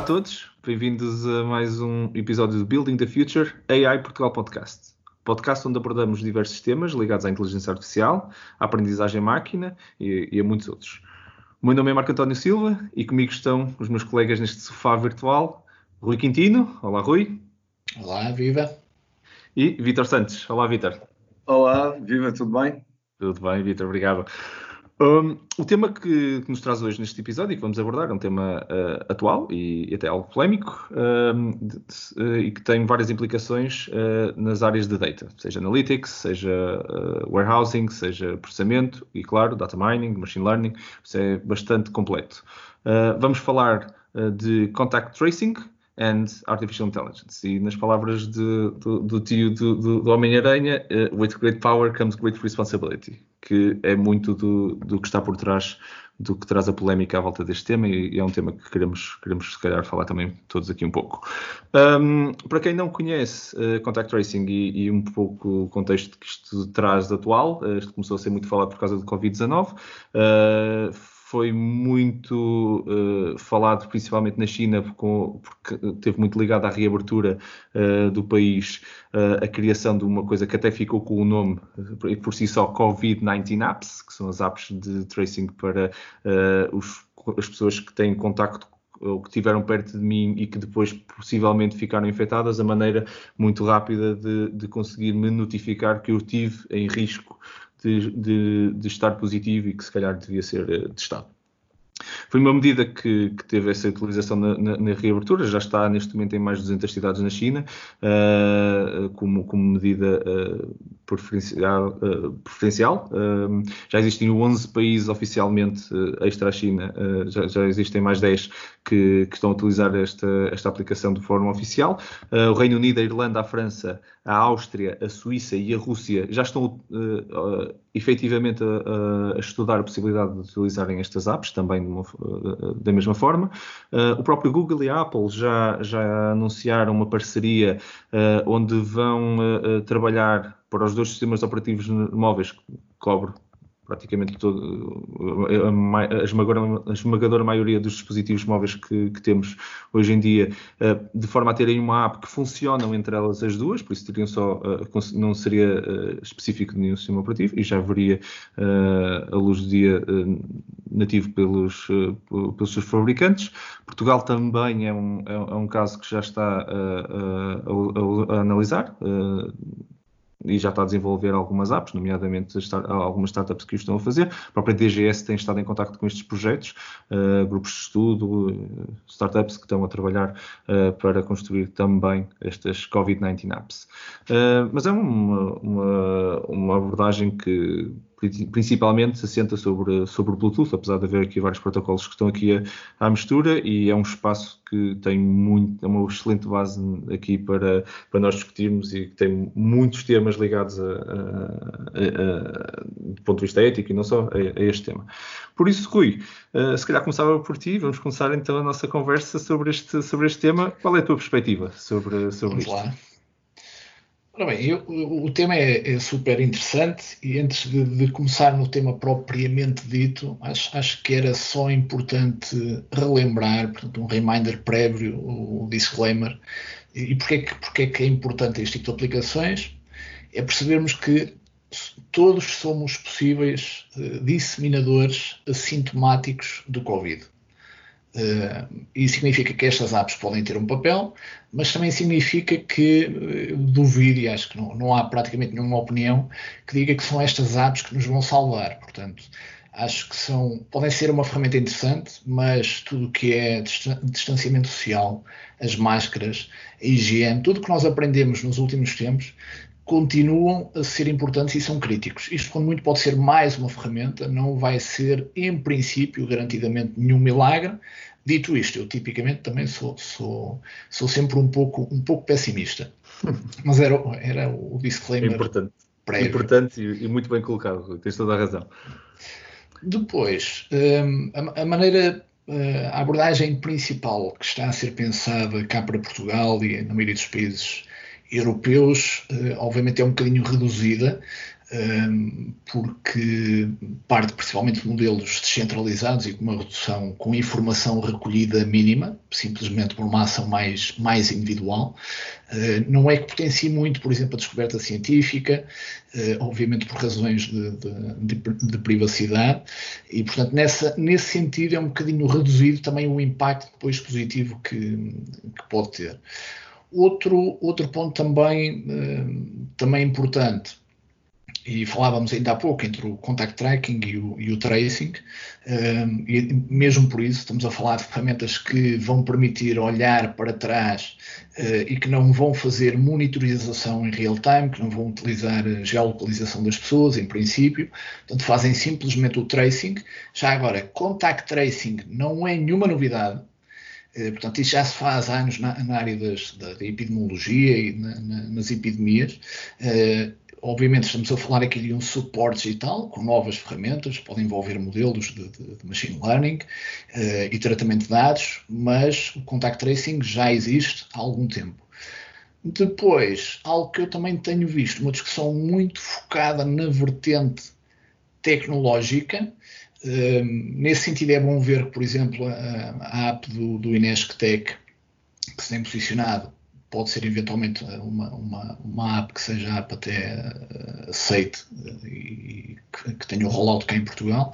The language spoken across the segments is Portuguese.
Olá a todos, bem-vindos a mais um episódio do Building the Future AI Portugal Podcast. Podcast onde abordamos diversos temas ligados à inteligência artificial, à aprendizagem máquina e, e a muitos outros. O meu nome é Marco António Silva e comigo estão os meus colegas neste sofá virtual, Rui Quintino. Olá, Rui. Olá, viva. E Vitor Santos. Olá, Vitor. Olá, viva, tudo bem? Tudo bem, Vitor, obrigado. Um, o tema que, que, nos traz hoje neste episódio e que vamos abordar é um tema uh, atual e, e, até algo polémico um, de, de, uh, e que tem várias implicações uh, nas áreas de data, seja analytics, seja warehousing, seja processamento e, claro, data mining, machine learning. Isso é bastante completo. vamos falar de contact tracing, and Artificial Intelligence. E nas palavras de, do, do, tio do, do, Homem-Aranha, with great power comes great responsibility, que é muito do, do que está por trás do que traz a polémica à volta deste tema e, é um tema que queremos, queremos se calhar falar também todos aqui um pouco. Um, para quem não conhece uh, Contact Tracing e, e, um pouco o contexto que isto traz de atual, uh, isto começou a ser muito falado por causa do Covid-19, uh, foi muito uh, falado principalmente na China, porque teve muito ligado à reabertura uh, do país, uh, a criação de uma coisa que até ficou com o nome por si só COVID-19 Apps, que são as apps de tracing para os, as pessoas que têm contacto ou que tiveram perto de mim e que depois possivelmente ficaram infectadas, a maneira muito rápida de, de conseguir me notificar que eu tive em risco de, de, de estar positivo e que se calhar devia ser uh, testado. Foi uma medida que, que teve essa utilização na, na, na, reabertura, já está neste momento em mais de 200 cidades na China, uh, como, como, medida uh, preferencial. Uh, preferencial. já existem 11 países oficialmente extra a China, já, já, existem mais 10 que, que, estão a utilizar esta, esta aplicação de forma oficial. o Reino Unido, a Irlanda, a França, a Áustria, a Suíça e a Rússia já estão efetivamente a, a, estudar a possibilidade de utilizarem estas apps também uma, da mesma forma. Uh, o próprio Google e a Apple já, já anunciaram uma parceria uh, onde vão trabalhar para os dois sistemas operativos móveis que cobre praticamente todo, a, esmagadora, a esmagadora maioria dos dispositivos móveis que, que, temos hoje em dia, eh, de forma a terem uma app que funcionam entre elas as duas, por isso teriam só, eh, não seria eh, específico de nenhum sistema operativo e já haveria a luz do dia nativo pelos, pelos seus fabricantes. Portugal também é um, é um caso que já está a, a, a analisar e já está a desenvolver algumas apps, nomeadamente algumas startups que o estão a fazer. A própria DGS tem estado em contato com estes projetos, uh, grupos de estudo, uh, startups que estão a trabalhar uh, para construir também estas COVID-19 apps. mas é uma, uma, uma abordagem que principalmente se assenta sobre, sobre o Bluetooth, apesar de haver aqui vários protocolos que estão aqui a, à mistura e é um espaço que tem muito, é uma excelente base aqui para, para nós discutirmos e que tem muitos temas ligados a, a, a, do ponto de vista ético e não só a, este tema. Por isso, Rui, uh, se calhar começava por ti, vamos começar então a nossa conversa sobre este, sobre este tema. Qual é a tua perspectiva sobre, sobre vamos isto? Lá. Ora bem, eu, o tema é, é, super interessante e antes de, de, começar no tema propriamente dito, acho, acho, que era só importante relembrar, portanto, um reminder prévio, o, disclaimer. E, e porquê, que, porquê que é importante este tipo de aplicações? É percebermos que todos somos possíveis uh, disseminadores assintomáticos do Covid. Uh, isso significa que estas apps podem ter um papel, mas também significa que uh, duvido, e acho que não, não, há praticamente nenhuma opinião que diga que são estas apps que nos vão salvar. Portanto, acho que são, podem ser uma ferramenta interessante, mas tudo o que é distanciamento social, as máscaras, a higiene, tudo o que nós aprendemos nos últimos tempos, continuam a ser importantes e são críticos. Isto, quando muito, pode ser mais uma ferramenta, não vai ser, em princípio, garantidamente nenhum milagre. Dito isto, eu tipicamente também sou, sou, sou sempre um pouco, um pouco pessimista. Mas era, era o disclaimer. Importante. Prévio. Importante e, e, muito bem colocado, tens toda a razão. Depois, um, a, a maneira eh, a abordagem principal que está a ser pensada cá para Portugal e na maioria dos países europeus, eh, obviamente é um bocadinho reduzida, um, porque parte principalmente de modelos descentralizados e com uma redução com informação recolhida mínima, simplesmente por uma ação mais, mais individual. Uh, não é que potencie muito, por exemplo, a descoberta científica, uh, obviamente por razões de, de, de, de, privacidade, e portanto nessa, nesse sentido é um bocadinho reduzido também o impacto depois positivo que, que pode ter. Outro, outro ponto também, uh, também importante e falávamos ainda há pouco entre o contact tracking e o, e o tracing, um, e mesmo por isso estamos a falar de ferramentas que vão permitir olhar para trás uh, e que não vão fazer monitorização em real time, que não vão utilizar geolocalização das pessoas, em princípio, portanto fazem simplesmente o tracing. Já agora, contact tracing não é nenhuma novidade, portanto, isso já se faz há anos na, na área das, da, da, epidemiologia e na, na, nas epidemias. Uh, obviamente estamos a falar aqui de um suporte digital com novas ferramentas, podem envolver modelos de, de, de machine learning uh, e tratamento de dados, mas o contact tracing já existe há algum tempo. Depois, algo que eu também tenho visto, uma discussão muito focada na vertente tecnológica. Uh, nesse sentido, é bom ver por exemplo, a, a app do, do Inesctec, que se tem posicionado. Pode ser eventualmente uma, uma, uma app que seja app até uh, aceite uh, e que, que, tenha o rollout cá em Portugal,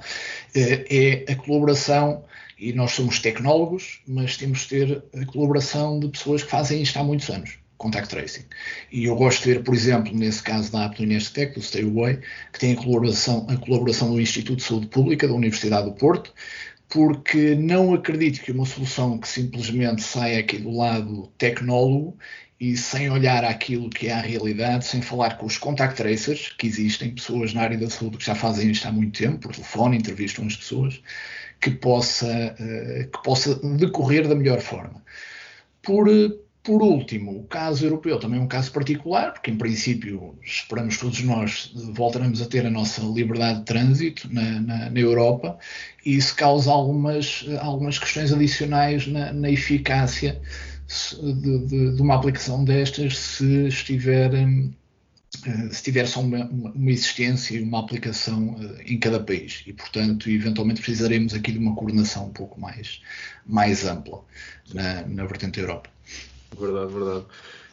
uh, é a colaboração, e nós somos tecnólogos, mas temos de ter a colaboração de pessoas que fazem isto há muitos anos, contact tracing. E eu gosto de ver, por exemplo, nesse caso da app do Inestec, do Stay Away, que tem a colaboração, a colaboração do Instituto de Saúde Pública da Universidade do Porto, porque não acredito que uma solução que simplesmente saia aqui do lado tecnólogo e sem olhar aquilo que é a realidade, sem falar com os contact tracers que existem, pessoas na área da saúde que já fazem isto há muito tempo, por telefone, entrevistam as pessoas, que possa, uh, que possa decorrer da melhor forma. Por, por último, o caso europeu também é um caso particular, porque em princípio esperamos todos nós voltaremos a ter a nossa liberdade de trânsito na, na, na Europa e isso causa algumas, algumas questões adicionais na, na eficácia de, de, de, uma aplicação destas se estiver eh, se tiver só uma, uma, existência e uma aplicação eh, em cada país e, portanto, eventualmente precisaremos aqui de uma coordenação um pouco mais, mais ampla na, na vertente da Europa. Verdade, verdade.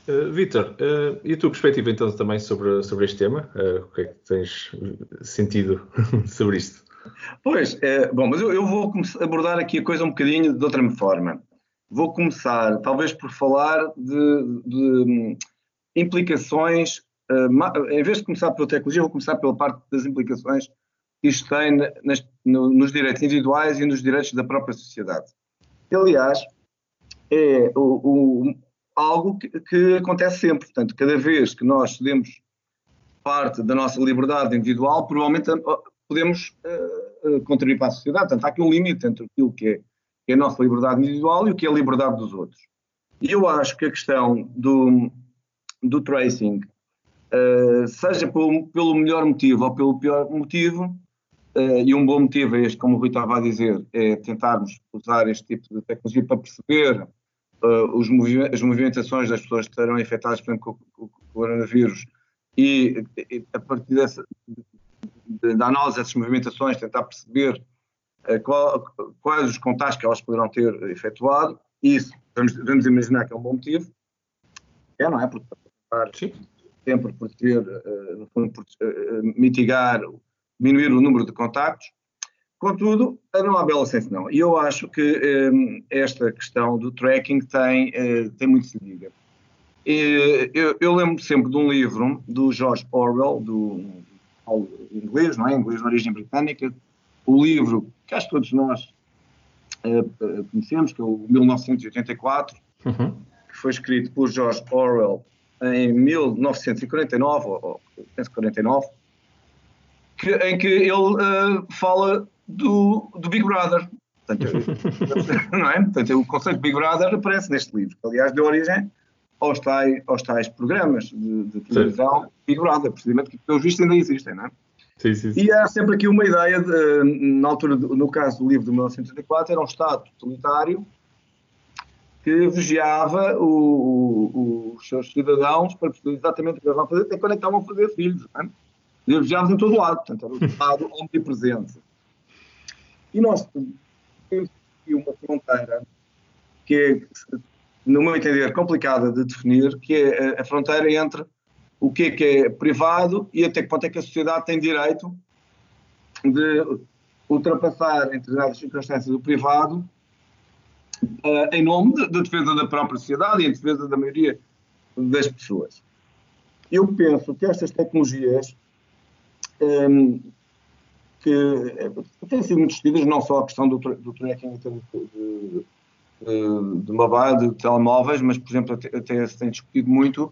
Uh, Vítor, uh, e a tua perspectiva então também sobre, sobre este tema? Uh, o que é que tens sentido sobre isto? Pois, é, bom, mas eu, eu vou abordar aqui a coisa um bocadinho de outra forma. Vou começar, talvez, por falar de, de hum, implicações, em vez de começar pela tecnologia, vou começar pela parte das implicações que isto tem nas, no, nos direitos individuais e nos direitos da própria sociedade. Aliás, é o, o, algo que, que, acontece sempre. Portanto, cada vez que nós cedemos parte da nossa liberdade individual, provavelmente uh, podemos uh, uh, contribuir para a sociedade. Portanto, há aqui um limite entre aquilo que é, que é, a nossa liberdade individual e o que é a liberdade dos outros. E eu acho que a questão do, do tracing, uh, seja pelo, pelo, melhor motivo ou pelo pior motivo, e um bom motivo é este, como o Rui estava a dizer, é tentarmos usar este tipo de tecnologia para perceber uh, os movi as movimentações das pessoas que estarão infectadas por exemplo, com, o coronavírus e, e, a partir dessa, da análise dessas movimentações tentar perceber uh, qual, quais os contatos que elas poderão ter efetuado. Isso, vamos, vamos imaginar que é um bom motivo. É, não é? Porque sempre por ter, uh, no fundo, mitigar, diminuir o número de contactos. Contudo, não há bela senso não. E eu acho que um, esta questão do tracking tem, uh, tem muito se diga. Eu, eu, lembro sempre de um livro do George Orwell, do, do inglês, não é? Inglês de origem britânica. O livro que acho que todos nós uh, conhecemos, que é o 1984, uhum. que foi escrito por George Orwell em 1949, ou, ou 49, que, em que ele uh, fala do, do Big Brother. Portanto, não é? Portanto, o conceito de Big Brother aparece neste livro, que aliás deu origem aos tais, aos tais programas de, de televisão sim. Big Brother, procedimento que, pelos vistos, ainda existem, não é? Sim, sim. E há sempre aqui uma ideia, de, na altura, no caso do livro de 1984, era um Estado totalitário que vigiava o, o, os seus cidadãos para perceber exatamente o que eles vão fazer, até quando é que estavam a fazer filhos. Não é? vigiámos em todo lado, portanto, era o Estado omnipresente. E nós temos aqui uma fronteira que é, no meu entender, complicada de definir, que é a fronteira entre o que é que é privado e até que ponto é que a sociedade tem direito de ultrapassar, em determinadas circunstâncias, o privado uh, em nome da de, de defesa da própria sociedade e em defesa da maioria das pessoas. Eu penso que estas tecnologias um, que têm sido muito estudadas, não só a questão do, do tracking de, de, de, mobile, de telemóveis, mas, por exemplo, até, até se tem discutido muito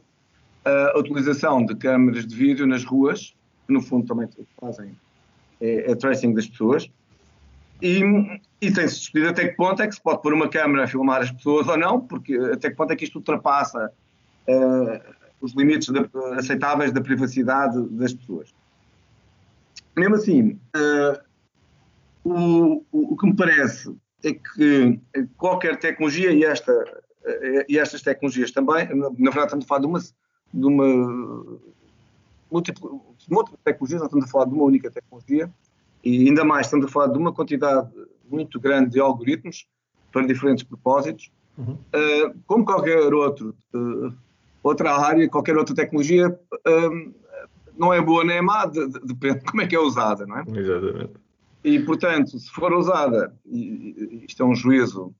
a utilização de câmaras de vídeo nas ruas, que no fundo também fazem é, é tracing das pessoas, e, e tem-se discutido até que ponto é que se pode pôr uma câmera a filmar as pessoas ou não, porque até que ponto é que isto ultrapassa uh, os limites de, aceitáveis da privacidade das pessoas. Mesmo assim, uh, o, o, que me parece é que qualquer tecnologia, e, esta, e estas tecnologias também, na, na verdade estamos a falar de uma, de uma múltipla, múltiplas tecnologias, não estamos a falar de uma única tecnologia, e ainda mais estamos a falar de uma quantidade muito grande de algoritmos para diferentes propósitos. Uhum. Uh, como qualquer outro, outra área, qualquer outra tecnologia, não é boa nem é má, de, de, depende de como é que é usada, não é? Exatamente. E, portanto, se for usada, e isto é um juízo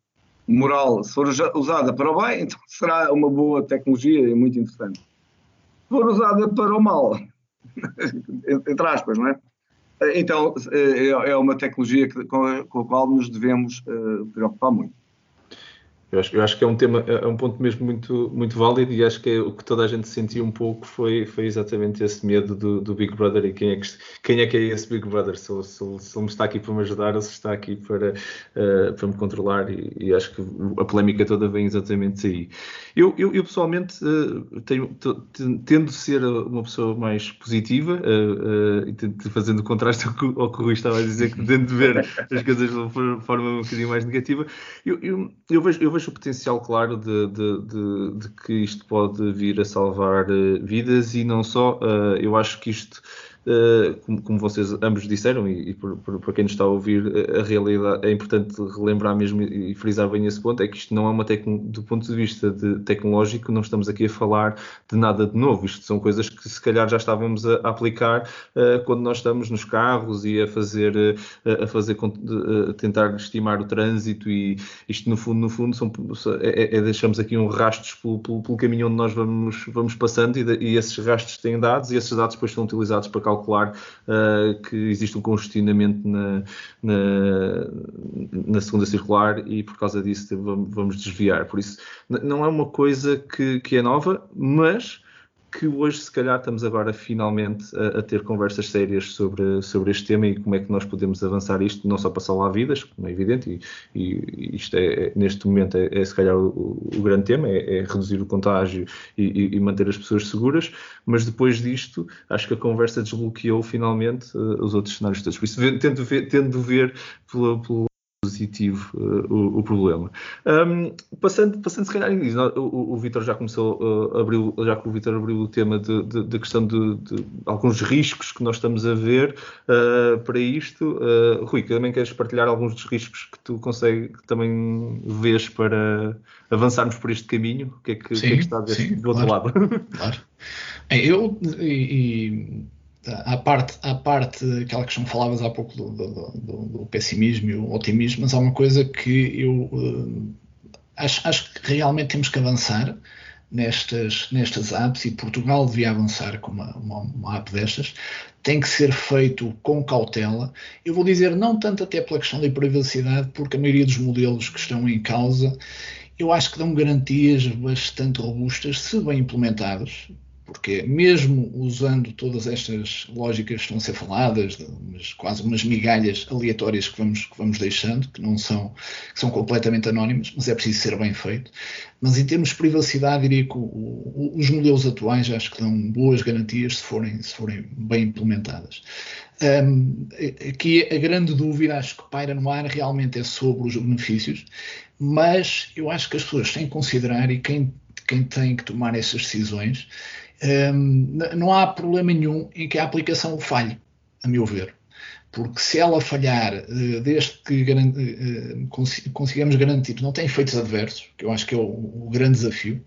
moral, se for usada para o bem, então será uma boa tecnologia e muito interessante. Se for usada para o mal, entre aspas, não é? Então, é, é uma tecnologia com a, qual nos devemos uh, preocupar muito. Eu acho, eu acho, que é um tema, é um ponto mesmo muito, muito válido e acho que é, o que toda a gente sentiu um pouco foi, foi exatamente esse medo do, do Big Brother e quem é que, quem é, que é esse Big Brother, se, se, se ele está aqui para me ajudar ou se está aqui para, uh, para me controlar e, e, acho que a polémica toda vem exatamente aí. Eu, eu, eu pessoalmente uh, tenho, tendo ser uma pessoa mais positiva uh, e fazendo contraste ao que, ao que o Rui estava a dizer, que tendo de ver as coisas de forma um bocadinho mais negativa, eu, eu, eu vejo, eu vejo vejo o potencial claro de, de, de, de, que isto pode vir a salvar uh, vidas e não só. Uh, eu acho que isto Uh, como, como, vocês ambos disseram, e, e para quem nos está a ouvir, a realidade é importante relembrar mesmo e, frisar bem esse ponto: é que isto não é uma do ponto de vista de tecnológico, não estamos aqui a falar de nada de novo. Isto são coisas que se calhar já estávamos a, aplicar uh, quando nós estamos nos carros e a fazer, uh, a fazer a tentar estimar o trânsito, e isto no fundo, no fundo, são, é, é, deixamos aqui um rastros pelo, pelo, pelo, caminho onde nós vamos, vamos passando, e, e esses rastros têm dados, e esses dados depois são utilizados para calcular uh, que existe um congestionamento na, na, na, segunda circular e por causa disso vamos desviar. Por isso, não é uma coisa que, que é nova, mas que hoje, se calhar, estamos agora finalmente a, a, ter conversas sérias sobre, sobre este tema e como é que nós podemos avançar isto, não só para salvar vidas, como é evidente, e, e isto é, é, neste momento é, é se calhar o, o grande tema, é, é, reduzir o contágio e, e, manter as pessoas seguras, mas depois disto, acho que a conversa desbloqueou finalmente uh, os outros cenários todos. Por isso, tendo ver, tendo ver pelo, pelo positivo uh, o, o, problema. Um, passando, passando se calhar em o, o, o Vitor já começou, uh, abriu, já que o Vitor abriu o tema da questão de, de, alguns riscos que nós estamos a ver uh, para isto. Uh, Rui, também queres partilhar alguns dos riscos que tu consegues, que também vês para avançarmos por este caminho? O que é que, sim, que, é que está a ver sim, do outro claro, lado? Claro. Eu, e, e à parte, à parte aquela questão que falavas há pouco do, do, do, do, pessimismo e o otimismo, mas há uma coisa que eu uh, acho, acho que realmente temos que avançar nestas, nestas apps e Portugal devia avançar com uma, uma, uma, app destas, tem que ser feito com cautela. Eu vou dizer, não tanto até pela questão da privacidade, porque a maioria dos modelos que estão em causa eu acho que dão garantias bastante robustas, se bem implementados, porque mesmo usando todas estas lógicas que estão a ser faladas, umas, quase umas migalhas aleatórias que vamos, que vamos deixando, que não são, que são completamente anónimas, mas é preciso ser bem feito. Mas em termos de privacidade, diria que o, o, os modelos atuais acho que dão boas garantias se forem, se forem bem implementadas. Um, aqui a grande dúvida, acho que paira no ar, realmente é sobre os benefícios, mas eu acho que as pessoas têm que considerar e quem, quem tem que tomar essas decisões Um, não há problema nenhum em que a aplicação falhe, a meu ver. Porque se ela falhar, eh, desde que eh, consigamos garantir que não tem efeitos adversos, que eu acho que é o, grande desafio,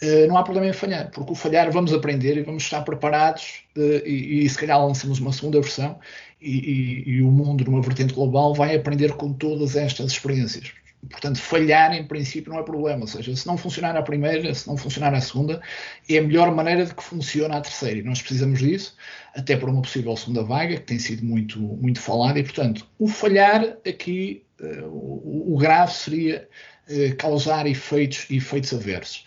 eh, não há problema em falhar, porque o falhar vamos aprender e vamos estar preparados e, e se calhar lançamos uma segunda versão e, e, e o mundo numa vertente global vai aprender com todas estas experiências. Portanto, falhar em princípio não é problema, ou seja, se não funcionar a primeira, se não funcionar a segunda, é a melhor maneira de que funcione a terceira. E nós precisamos disso, até para uma possível segunda vaga, que tem sido muito, muito falada, e portanto, o falhar aqui, uh, o, o, grave seria uh, causar efeitos, efeitos adversos.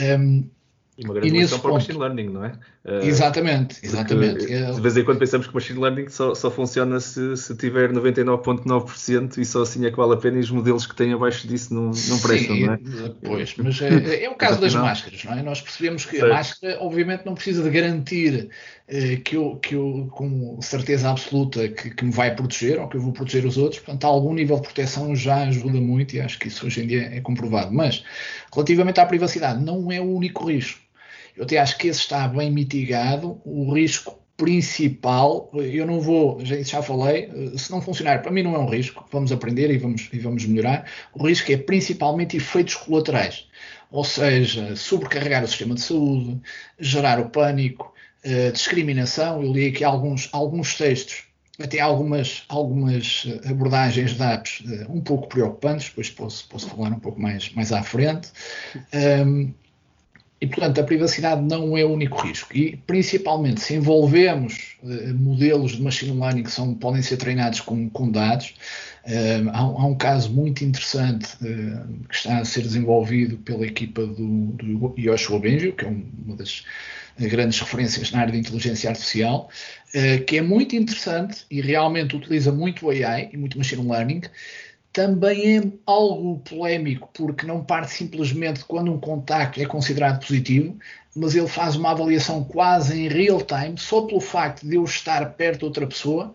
Um, e uma grande lição para o machine learning, não é? Uh, exatamente, exatamente. De vez em quando pensamos que o machine learning só, só funciona se, se tiver 99,9% e só assim é que vale a pena e os modelos que têm abaixo disso não, não prestam, Sim, não é? Pois, mas é, é o caso das máscaras, não é? Nós percebemos que a máscara, obviamente, não precisa de garantir eh, que, eu, que eu, com certeza absoluta, que, que me vai proteger ou que eu vou proteger os outros. Portanto, algum nível de proteção já ajuda muito e acho que isso hoje em dia é comprovado. Mas, relativamente à privacidade, não é o único risco eu até acho que esse está bem mitigado. O risco principal, eu não vou, já, já falei, eh, se não funcionar, para mim não é um risco, vamos aprender e vamos, e vamos melhorar. O risco é principalmente efeitos colaterais, ou seja, sobrecarregar o sistema de saúde, gerar o pânico, eh, discriminação. Eu li aqui alguns, alguns textos até algumas, algumas abordagens de apps um pouco preocupantes, depois posso, posso falar um pouco mais, mais à frente. Um, e, portanto, a privacidade não é o único risco. E, principalmente, se envolvemos uh, modelos de machine learning que são, podem ser treinados com, com dados, uh, há, há, um caso muito interessante uh, que está a ser desenvolvido pela equipa do, do Yoshua Bengio, que é um, uma das grandes referências na área de inteligência artificial, que é muito interessante e realmente utiliza muito AI e muito machine learning também é algo polémico, porque não parte simplesmente de quando um contacto é considerado positivo, mas ele faz uma avaliação quase em real time, só pelo facto de eu estar perto de outra pessoa,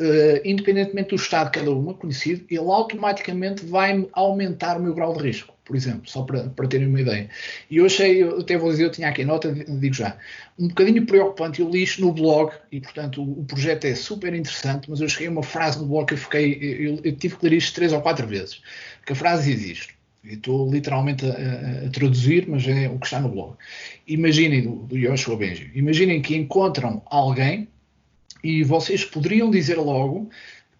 uh, independentemente do estado de cada uma, conhecido, ele automaticamente vai aumentar o meu grau de risco por exemplo, só para, para terem uma ideia. E eu achei, eu até vou dizer, eu tinha aqui nota, digo já, um bocadinho preocupante, eu li isto no blog, e portanto o, o, projeto é super interessante, mas eu cheguei a uma frase no blog que eu fiquei, eu, eu tive que ler isto três ou quatro vezes, porque a frase diz isto, estou literalmente a, a, traduzir, mas é o que está no blog. Imaginem, do, do Joshua Benji, imaginem que encontram alguém e vocês poderiam dizer logo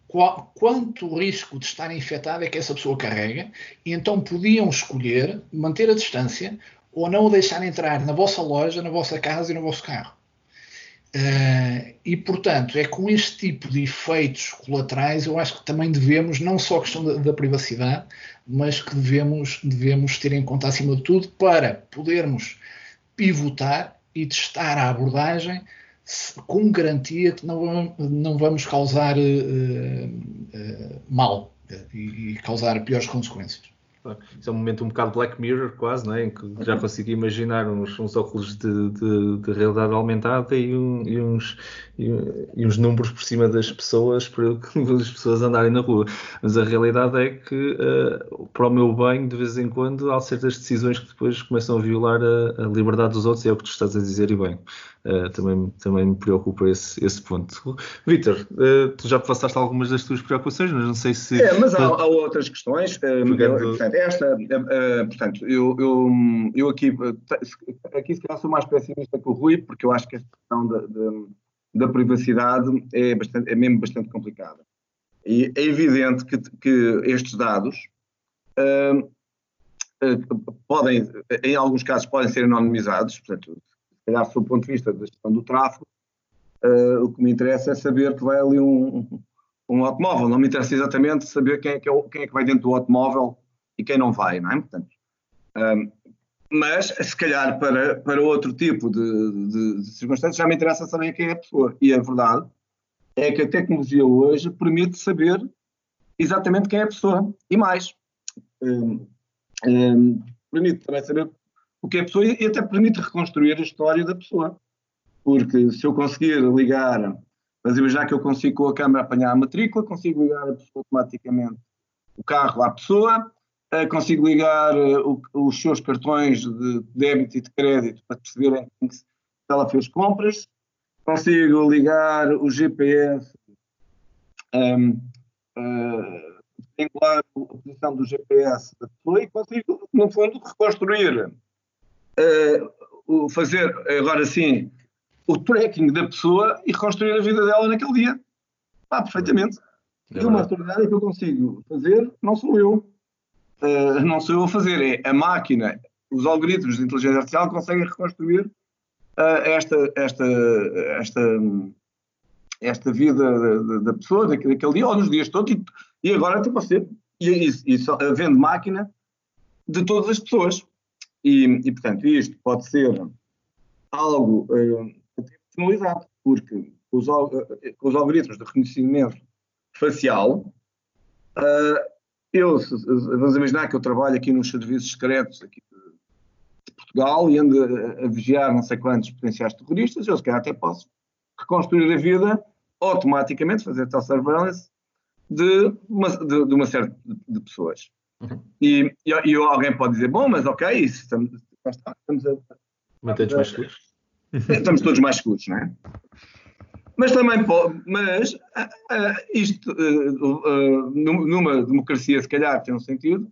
qual, quanto risco de estar infectado é que essa pessoa carrega, e então podiam escolher manter a distância ou não o deixar entrar na vossa loja, na vossa casa e no vosso carro. Uh, e, portanto, é com este tipo de efeitos colaterais, eu acho que também devemos, não só a questão da, da, privacidade, mas que devemos, devemos ter em conta, acima de tudo, para podermos pivotar e testar a abordagem com garantia que não, não vamos causar uh, uh, mal e, e causar piores consequências. Isso é um momento um bocado Black Mirror, quase, é? em que já consegui imaginar uns, uns óculos de, de, de, realidade aumentada e, um, e, uns, e, e, uns números por cima das pessoas para as pessoas andarem na rua. Mas a realidade é que, uh, para o meu bem, de vez em quando, há certas decisões que depois começam a violar a, a liberdade dos outros, e é o que tu estás a dizer, e bem. Uh, também, também me preocupa esse, esse ponto. Vitor, uh, tu já passaste algumas das tuas preocupações, mas não sei se. É, mas há, há outras questões. Uh, esta, portanto, eu, eu, eu aqui, aqui se calhar sou mais pessimista que o Rui, porque eu acho que esta questão da, da, da privacidade é, bastante, é mesmo bastante complicada. E é evidente que, que estes dados. podem, em alguns casos, podem ser anonimizados, portanto, calhar, do ponto de vista da gestão do tráfego, uh, o que me interessa é saber que vai ali um, um automóvel. Não me interessa exatamente saber quem é, que é, quem é que vai dentro do automóvel e quem não vai, não é? Portanto, um, mas, se calhar, para, para outro tipo de, de, de, circunstâncias, já me interessa saber quem é a pessoa. E a verdade é que a tecnologia hoje permite saber exatamente quem é a pessoa. E mais, um, um, permite também saber o que é a pessoa e até permite reconstruir a história da pessoa. Porque se eu conseguir ligar, mas imaginar que eu consigo com a câmera apanhar a matrícula, consigo ligar automaticamente o carro à pessoa, consigo ligar eh, os seus cartões de débito e de crédito para perceberem ela fez compras, consigo ligar o GPS, um, uh, a posição do GPS da pessoa e consigo, no fundo, reconstruir, uh, fazer agora sim o tracking da pessoa e reconstruir a vida dela naquele dia. Ah, perfeitamente. É e uma autoridade que eu consigo fazer não sou eu. Uh, não sou eu a fazer, é a máquina, os algoritmos de inteligência artificial conseguem reconstruir esta, esta, esta, esta vida da, pessoa, daquele, dia, ou nos dias todos, e, e agora que ser, e, e, e vendo máquina de todas as pessoas. E, e portanto, isto pode ser algo uh, personalizado, porque os, os, algoritmos de reconhecimento facial, uh, eu, vamos imaginar que eu trabalho aqui nos serviços secretos aqui Portugal e ando a, a vigiar não sei quantos potenciais terroristas, eu se calhar até posso reconstruir a vida automaticamente, fazer tal surveillance de uma, de, de uma série de, pessoas. Uhum. E, e, e, alguém pode dizer, bom, mas ok, isso, estamos, estamos a... Mais seguros. Estamos todos mais seguros, não é? Mas também pode, mas uh, uh, isto uh, numa democracia se calhar tem um sentido,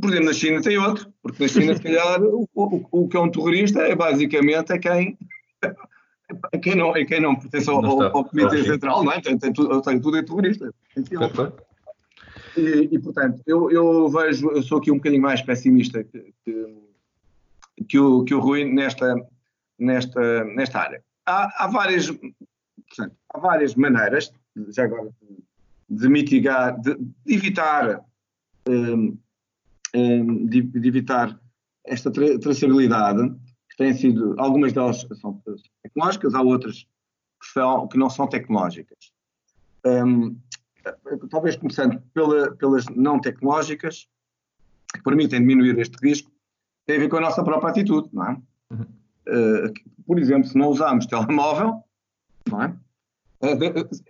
por exemplo, na China tem outro, porque na China, se calhar, o, o, o que é um terrorista é basicamente é quem, é quem, não, é quem não pertence ao, não ao Comitê Central, não é? Tem, tem, tudo, tem tudo é terrorista. E, e, portanto, eu, eu, vejo, eu sou aqui um bocadinho mais pessimista que, que, que, o, que o Rui nesta, nesta, nesta área. Há, há, várias, portanto, há várias maneiras, já agora, de mitigar, de, de evitar um, Ehm, de, de evitar esta tra traçabilidade, que têm sido, algumas delas são tecnológicas, há outras que, são, que não são tecnológicas. Um, talvez começando pela, pelas não tecnológicas, que permitem diminuir este risco, tem a ver com a nossa própria atitude, não é? Uhum. Uh, por exemplo, se não usarmos telemóvel, não é?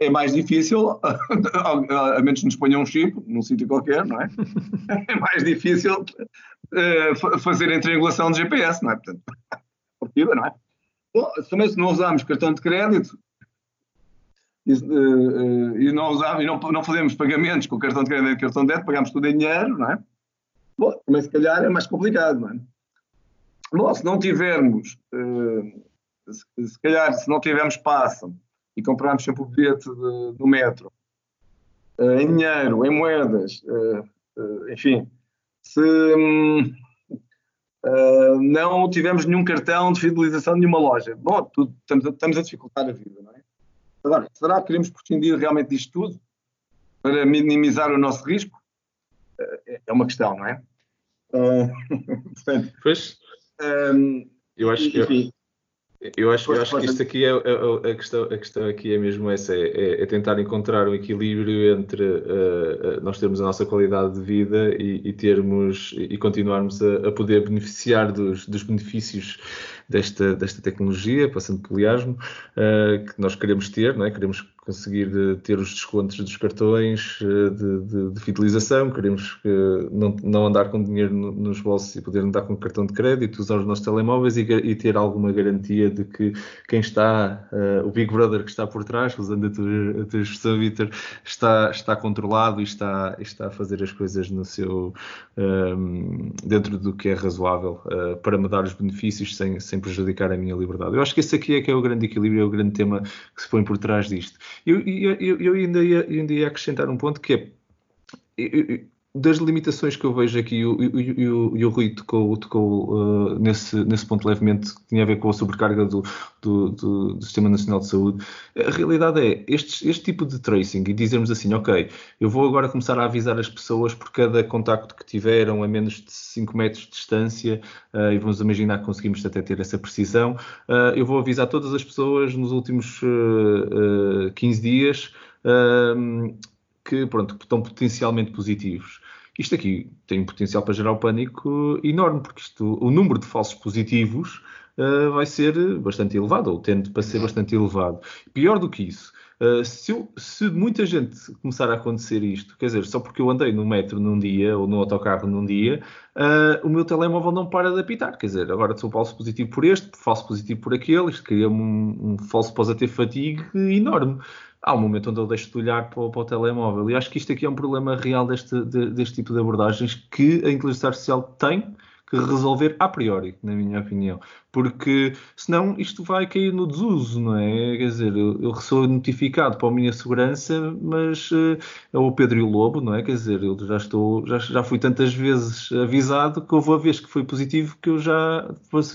é mais difícil, a menos que nos ponham um chip num sítio qualquer, não é? É mais difícil uh, fazer a triangulação de GPS, não é? Portanto, partida, não é? Bom, também se não usarmos cartão de crédito e, uh, e não, usamos, e não, não fazemos pagamentos com cartão de crédito e cartão de débito, pagamos tudo em dinheiro, não é? Bom, também se calhar é mais complicado, não é? Se não tivermos, uh, se, calhar se não tivermos passo e comprarmos sempre o bilhete de, do metro uh, em dinheiro, em moedas, uh, enfim, se um, não tivermos nenhum cartão de fidelização de nenhuma loja, bom, tudo, estamos, a, estamos a dificultar a vida, não é? Agora, será que queremos prescindir realmente disto tudo para minimizar o nosso risco? É uma questão, não é? portanto, pois, um, eu acho que enfim, eu acho, eu acho que isto aqui é, é, é, a, questão, a questão aqui é mesmo essa, é, é tentar encontrar um equilíbrio entre uh, nós termos a nossa qualidade de vida e, e termos e continuarmos a, a poder beneficiar dos, dos benefícios desta, desta tecnologia, passando pelo IASMO, uh, que nós queremos ter, não é? queremos conseguir eh, ter os descontos dos cartões eh, de, de, de fidelização, queremos não, não, andar com dinheiro nos bolsos e poder andar com cartão de crédito, usar os nossos telemóveis e, e ter alguma garantia de que quem está, uh, o Big Brother que está por trás, usando a tua, a tua expressão, Vitor, está, está controlado e está, está a fazer as coisas no seu, um, ehm, dentro do que é razoável uh, para me dar os benefícios sem, sem prejudicar a minha liberdade. Eu acho que esse aqui é que é o grande equilíbrio, é o grande tema que se põe por trás disto. Eu, eu, eu ainda, ia, ainda ia acrescentar um ponto que é das limitações que eu vejo aqui, e o, o, o Rui tocou, tocou uh, nesse, nesse ponto levemente, que tinha a ver com a sobrecarga do, do, do, do, Sistema Nacional de Saúde. A realidade é, este, este tipo de tracing, e dizermos assim, ok, eu vou agora começar a avisar as pessoas por cada contacto que tiveram a menos de 5 metros de distância, uh, e vamos imaginar que conseguimos até ter essa precisão, uh, eu vou avisar todas as pessoas nos últimos 15 dias que, pronto, estão potencialmente positivos. Isto aqui tem um potencial para gerar um pânico enorme, porque isto, o número de falsos positivos uh, vai ser bastante elevado, ou tende para ser bastante elevado. Pior do que isso, Uh, se, se, muita gente começar a acontecer isto, quer dizer, só porque eu andei no metro num dia ou no autocarro num dia, uh, o meu telemóvel não para de apitar. Quer dizer, agora sou falso positivo por este, falso positivo por aquele, isto cria-me um, um falso positive fatigue enorme há um momento onde eu deixo de olhar para o, para o, telemóvel. E acho que isto aqui é um problema real deste, de, deste tipo de abordagens que a inteligência artificial tem que resolver a priori, na minha opinião. Porque senão isto vai cair no desuso, não é? Quer dizer, eu, eu sou notificado para a minha segurança, mas uh, é o Pedro e o Lobo, não é? Quer dizer, eu já estou, já, já fui tantas vezes avisado que houve a vez que foi positivo que eu já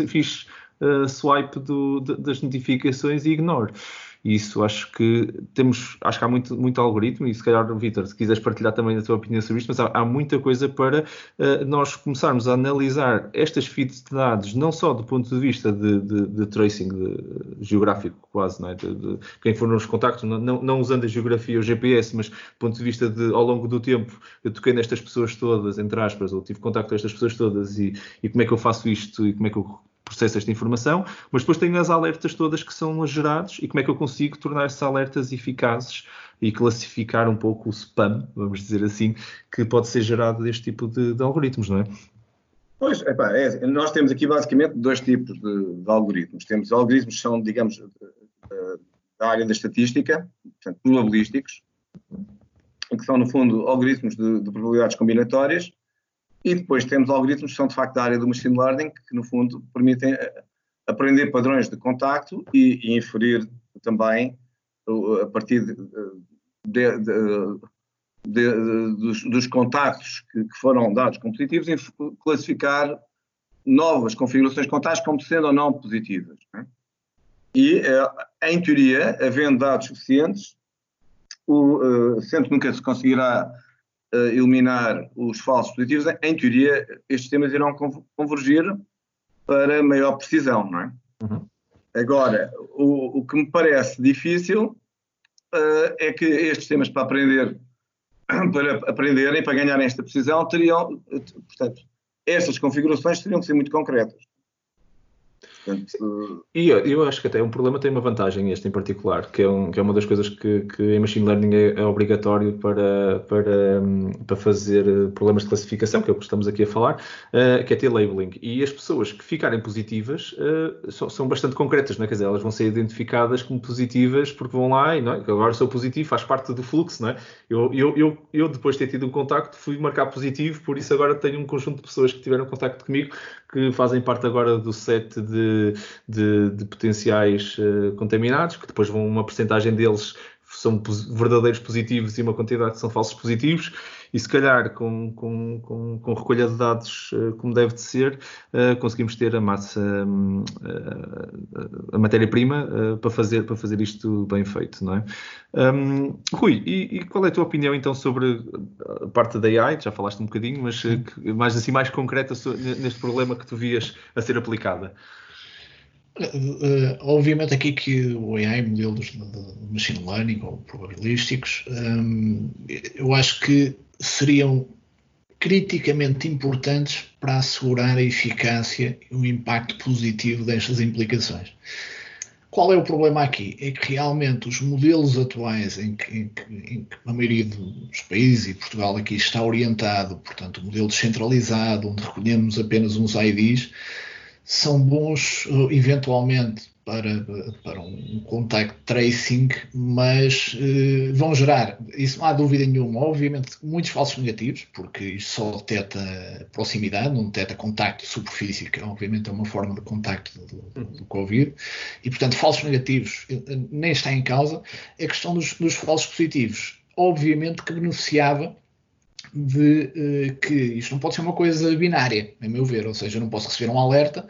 fiz uh, swipe do, das notificações e ignoro. E isso acho que temos, acho que há muito, muito algoritmo, e se calhar, Vitor, se quiseres partilhar também a tua opinião sobre isto, mas há, há muita coisa para uh, nós começarmos a analisar estas feeds de dados, não só do ponto de vista de, de, de tracing de, geográfico, quase, não é? quem foram os contactos, não, não, usando a geografia ou GPS, mas do ponto de vista de, ao longo do tempo, eu toquei nestas pessoas todas, entre aspas, ou tive contacto com estas pessoas todas, e, e como é que eu faço isto, e como é que eu processo esta informação, mas depois tenho as alertas todas que são gerados e como é que eu consigo tornar esses alertas eficazes e classificar um pouco o spam, vamos dizer assim, que pode ser gerado deste tipo de, de algoritmos, não é? Pois, epá, é, nós temos aqui basicamente dois tipos de, de algoritmos. Temos algoritmos que são, digamos, da área da estatística, portanto, probabilísticos, que são, no fundo, algoritmos de, de probabilidades combinatórias, e depois temos algoritmos que são de facto da área do machine learning, que no fundo permitem eh, aprender padrões de contacto e, e inferir também a partir de, de, de, dos, dos, contactos que, que, foram dados como positivos e classificar novas configurações de contactos como sendo ou não positivas. Né? E, eh, em teoria, havendo dados suficientes, o, sendo que nunca se conseguirá eliminar os falsos positivos, em teoria estes sistemas irão convergir para maior precisão, não é? Uhum. Agora, o, o, que me parece difícil uh, é que estes sistemas para aprender, para aprenderem, para ganharem esta precisão, teriam, portanto, essas configurações teriam que ser muito concretas. Portanto, e eu, eu, acho que até um problema tem uma vantagem, este em particular, que é, um, que é uma das coisas que, que em Machine Learning é, é, obrigatório para, para, para fazer problemas de classificação, que é o que estamos aqui a falar, uh, que é ter labeling. E as pessoas que ficarem positivas uh, são, são, bastante concretas, não é? Quer dizer, elas vão ser identificadas como positivas porque vão lá e não é? agora sou positivo, faz parte do fluxo, não é? Eu, eu, eu, eu, depois de ter tido um contacto, fui marcar positivo, por isso agora tenho um conjunto de pessoas que tiveram contacto comigo que fazem parte agora do set de, de, de potenciais uh, contaminados, que depois vão uma porcentagem deles são verdadeiros positivos e uma quantidade são falsos positivos, e se calhar com, com, com, com recolha de dados uh, como deve de ser, uh, conseguimos ter a massa, um, uh, a matéria-prima para, fazer, para fazer isto bem feito, não é? Um, Rui, e, e, qual é a tua opinião então sobre a parte da AI? Já falaste um bocadinho, mas mais assim mais concreta neste problema que tu vias a ser aplicada. Uh, obviamente aqui que o AI, modelos de machine learning ou probabilísticos, um, eu acho que seriam criticamente importantes para assegurar a eficácia e o impacto positivo destas implicações. Qual é o problema aqui? É que realmente os modelos atuais em que, em que, em que a maioria dos países, e Portugal aqui está orientado, portanto, o modelo descentralizado, onde recolhemos apenas uns IDs, são bons eh, eventualmente para, para um contact tracing, mas uh, vão gerar, isso não há dúvida nenhuma, obviamente muitos falsos negativos, porque isso só detecta proximidade, não detecta contacto de superfície, que obviamente é uma forma de contacto do, do, Covid, e portanto falsos negativos eh, nem está em causa. A questão dos, dos falsos positivos, obviamente que beneficiava de uh, que isto não pode ser uma coisa binária, a meu ver, ou seja, eu não posso receber um alerta,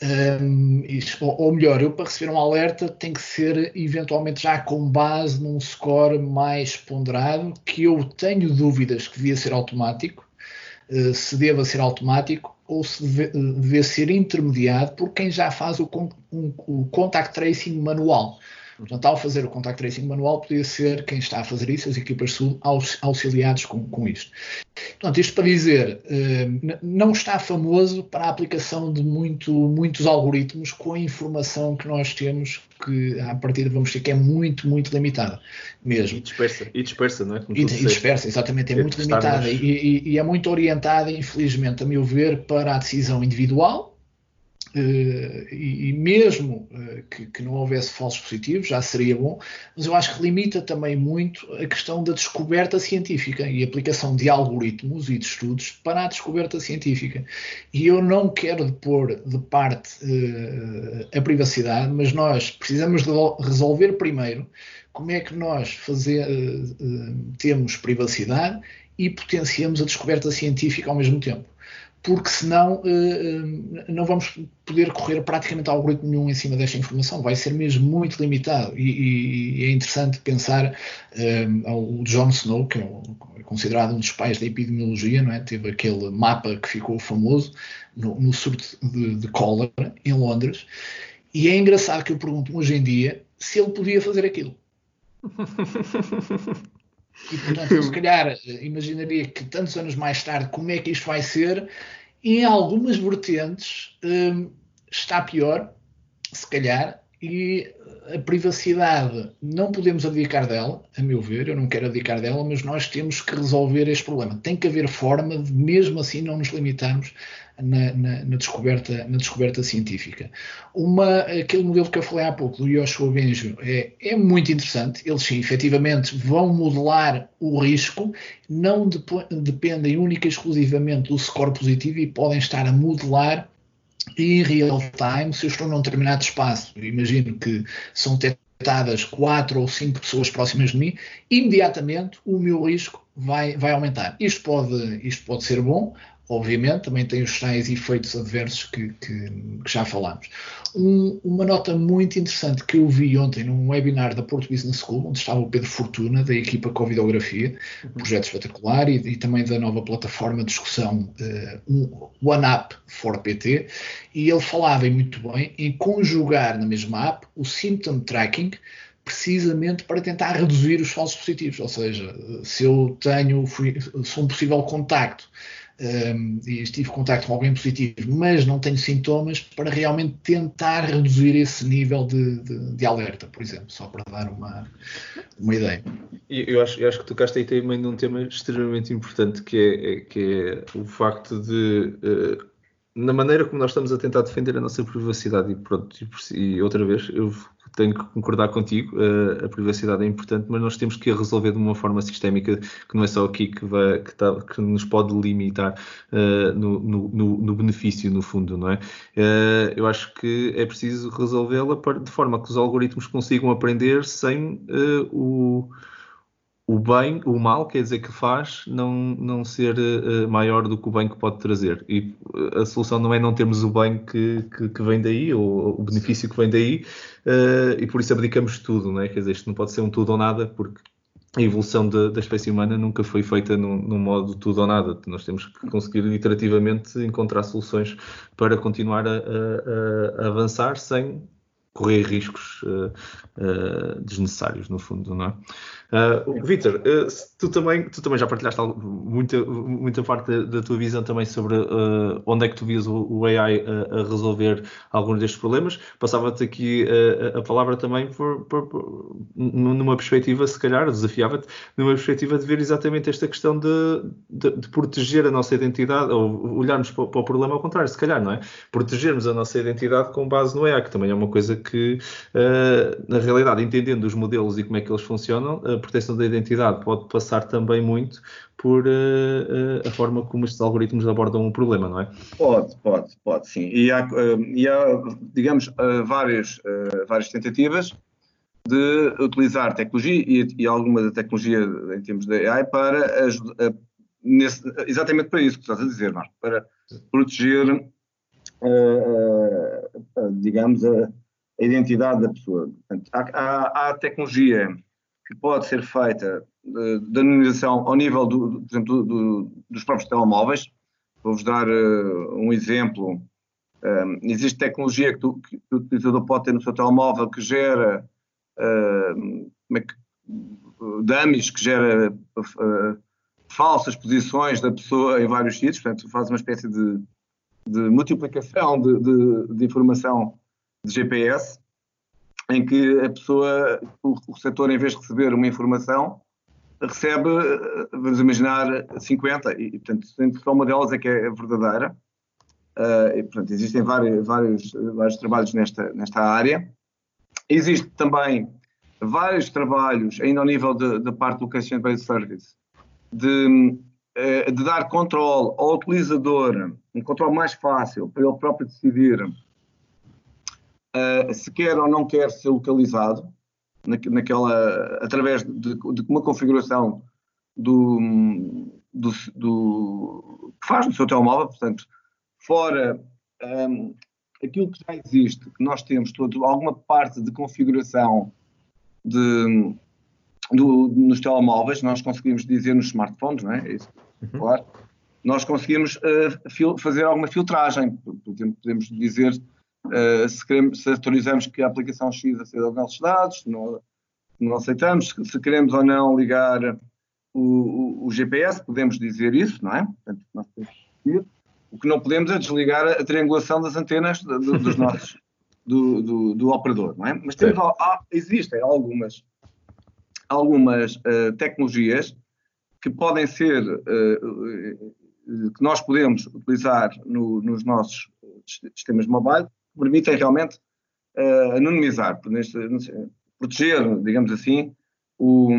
um, isto, ou, melhor, eu para receber um alerta tem que ser eventualmente já com base num score mais ponderado, que eu tenho dúvidas que devia ser automático, uh, se deva ser automático ou se deve, deve ser intermediado por quem já faz o, um, o contact tracing manual. Portanto, ao fazer o contact tracing manual, podia ser quem está a fazer isso, as equipas sul, auxiliados com, com isto. Portanto, isto para dizer, uh, não está famoso para a aplicação de muito, muitos algoritmos com a informação que nós temos, que a partir vamos ter que é muito, muito limitada mesmo. E dispersa, e dispersa não é? E, e, dispersa, exatamente, é, é muito limitada e, e é muito orientada, infelizmente, a meu ver, para a decisão individual Uh, e, e, mesmo uh, que, que, não houvesse falsos positivos, já seria bom, mas eu acho que limita também muito a questão da descoberta científica e aplicação de algoritmos e de estudos para a descoberta científica. E eu não quero pôr de parte uh, a privacidade, mas nós precisamos resolver primeiro como é que nós fazer, temos privacidade e potenciamos a descoberta científica ao mesmo tempo porque senão uh, não vamos poder correr praticamente algoritmo nenhum em cima desta informação, vai ser mesmo muito limitado e, e é interessante pensar uh, o John Snow, que é considerado um dos pais da epidemiologia, não é? teve aquele mapa que ficou famoso no, no surto de, de cólera em Londres e é engraçado que eu pergunto hoje em dia se ele podia fazer aquilo. E, portanto, se calhar imaginaria que tantos anos mais tarde, como é que isto vai ser, em algumas vertentes hum, está pior, se calhar, e a privacidade não podemos abdicar dela, a meu ver, eu não quero abdicar dela, mas nós temos que resolver este problema. Tem que haver forma de, mesmo assim, não nos limitarmos na, na, na, descoberta, na descoberta científica. Uma, aquele modelo que eu falei há pouco, do Yoshua Benjo, é, é muito interessante. Eles, sim, efetivamente, vão modelar o risco, não dep dependem única e exclusivamente do score positivo e podem estar a modelar em real time, se eu estou num determinado espaço, imagino que são detectadas quatro ou cinco pessoas próximas de mim, imediatamente o meu risco vai, vai aumentar. Isto pode, isto pode ser bom, obviamente, também tem os tais efeitos adversos que, que, que já falámos. Um, uma nota muito interessante que eu vi ontem num webinar da Porto Business School, onde estava o Pedro Fortuna, da equipa Covidografia, um projeto espetacular, e, e, também da nova plataforma de discussão uh, One App for PT, e ele falava muito bem em conjugar na mesma app o symptom tracking, precisamente para tentar reduzir os falsos positivos, ou seja, se eu tenho, fui, se um possível contacto um, e estive em contato com alguém positivo, mas não tenho sintomas, para realmente tentar reduzir esse nível de, de, de alerta, por exemplo, só para dar uma, uma ideia. Eu acho, eu acho que tocaste aí também num tema extremamente importante, que é, é que é o facto de. Uh, na maneira como nós estamos a tentar defender a nossa privacidade, e pronto, e outra vez, eu tenho que concordar contigo, uh, a privacidade é importante, mas nós temos que a resolver de uma forma sistémica, que não é só aqui que, vai, que, tá, que nos pode limitar uh, no, no, no, benefício, no fundo, não é? Uh, eu acho que é preciso resolvê-la de forma que os algoritmos consigam aprender sem o o bem, o mal, quer dizer que faz, não, não ser uh, maior do que o bem que pode trazer. E a solução não é não termos o bem que, que, que vem daí, ou o benefício que vem daí, uh, e por isso abdicamos tudo, não é? Quer dizer, isto não pode ser um tudo ou nada, porque a evolução de, da espécie humana nunca foi feita num, num, modo tudo ou nada. Nós temos que conseguir iterativamente encontrar soluções para continuar a, a, a avançar sem correr riscos uh, desnecessários, no fundo, não é? Uh, Vitor, uh, tu, também, tu também já partilhaste muita, muita parte da, da tua visão também sobre uh, onde é que tu vias o, o AI a, a, resolver alguns destes problemas. Passava-te aqui a, a, palavra também por, por, por, numa perspectiva, se calhar, desafiava-te, numa perspectiva de ver exatamente esta questão de, de, de proteger a nossa identidade, ou olharmos para, para, o problema ao contrário, se calhar, não é? Protegermos a nossa identidade com base no AI, que também é uma coisa que, na realidade, entendendo os modelos e como é que eles funcionam, a proteção da identidade pode passar também muito por uh, uh, a forma como estes algoritmos abordam o problema, não é? Pode, pode, pode, sim. E há, uh, e há digamos, várias, várias tentativas de utilizar tecnologia e, e, alguma da tecnologia em termos de AI para ajudar, nesse, exatamente para isso que estás a dizer, Marco, para proteger, digamos, a, a, identidade da pessoa. Portanto, há, há, há tecnologia que pode ser feita de, de anonimização ao nível, do, do do, dos próprios telemóveis. Vou-vos dar uh, um exemplo. Um, existe tecnologia que, tu, que, o utilizador pode ter no seu telemóvel que gera uh, é dummies, que gera uh, falsas posições da pessoa em vários sítios, portanto, faz uma espécie de, de multiplicação de, de, de, informação de GPS, em que a pessoa, o receptor, em vez de receber uma informação, recebe, vamos imaginar, 50, e, portanto, só uma delas é que é verdadeira. Uh, e, portanto, existem vários, vários, vários trabalhos nesta, nesta área. Existe também vários trabalhos, ainda ao nível da parte do Location-Based Service, de, eh, de, dar controle ao utilizador, um controle mais fácil para ele próprio decidir uh, se quer ou não quer ser localizado, naquela, através de, de uma configuração do, do, do, que faz no seu telemóvel, portanto, fora um, aquilo que já existe, que nós temos todo, alguma parte de configuração de, do, nos telemóveis, nós conseguimos dizer nos smartphones, não é? é isso, uhum. claro. Nós conseguimos uh, fazer alguma filtragem, por exemplo, podemos dizer uh, se, queremos, se, autorizamos que a aplicação X aceda aos nossos dados, não, não aceitamos, se, queremos ou não ligar o, o, o, GPS, podemos dizer isso, não é? Portanto, nós temos O que não podemos é desligar a triangulação das antenas dos nossos do, do, do operador, não é? Mas temos, há, existem algumas, algumas uh, tecnologias que podem ser, uh, que nós podemos utilizar no, nos nossos sistemas mobile, que permitem realmente uh, anonimizar, proteger, digamos assim, o,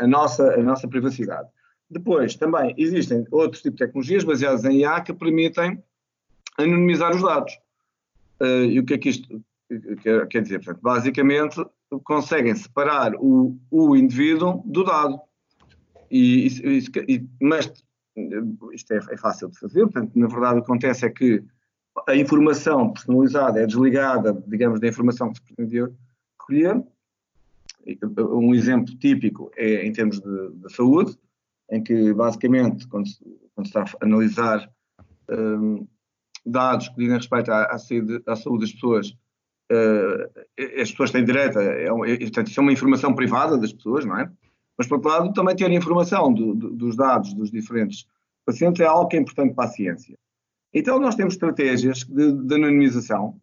a, nossa, a nossa privacidade. Depois, também existem outros tipos de tecnologias baseadas em IA que permitem anonimizar os dados. Uh, e o que é que isto quer, quer dizer? Portanto, basicamente, conseguem separar o, o indivíduo do dado. E, e, mas isto é, é, fácil de fazer, portanto, na verdade o que acontece é que a informação personalizada é desligada, digamos, da informação que se pretendia recolher. Um exemplo típico é em termos de, de saúde, em que basicamente, quando se, quando se está a analisar um, dados que dizem respeito à, à, saúde, à saúde das pessoas, uh, as pessoas têm direito, é, é, portanto, isso é uma informação privada das pessoas, não é? Mas, por outro lado, também ter informação do, do, dos dados dos diferentes pacientes é algo que é importante para a ciência. Então, nós temos estratégias de, de anonimização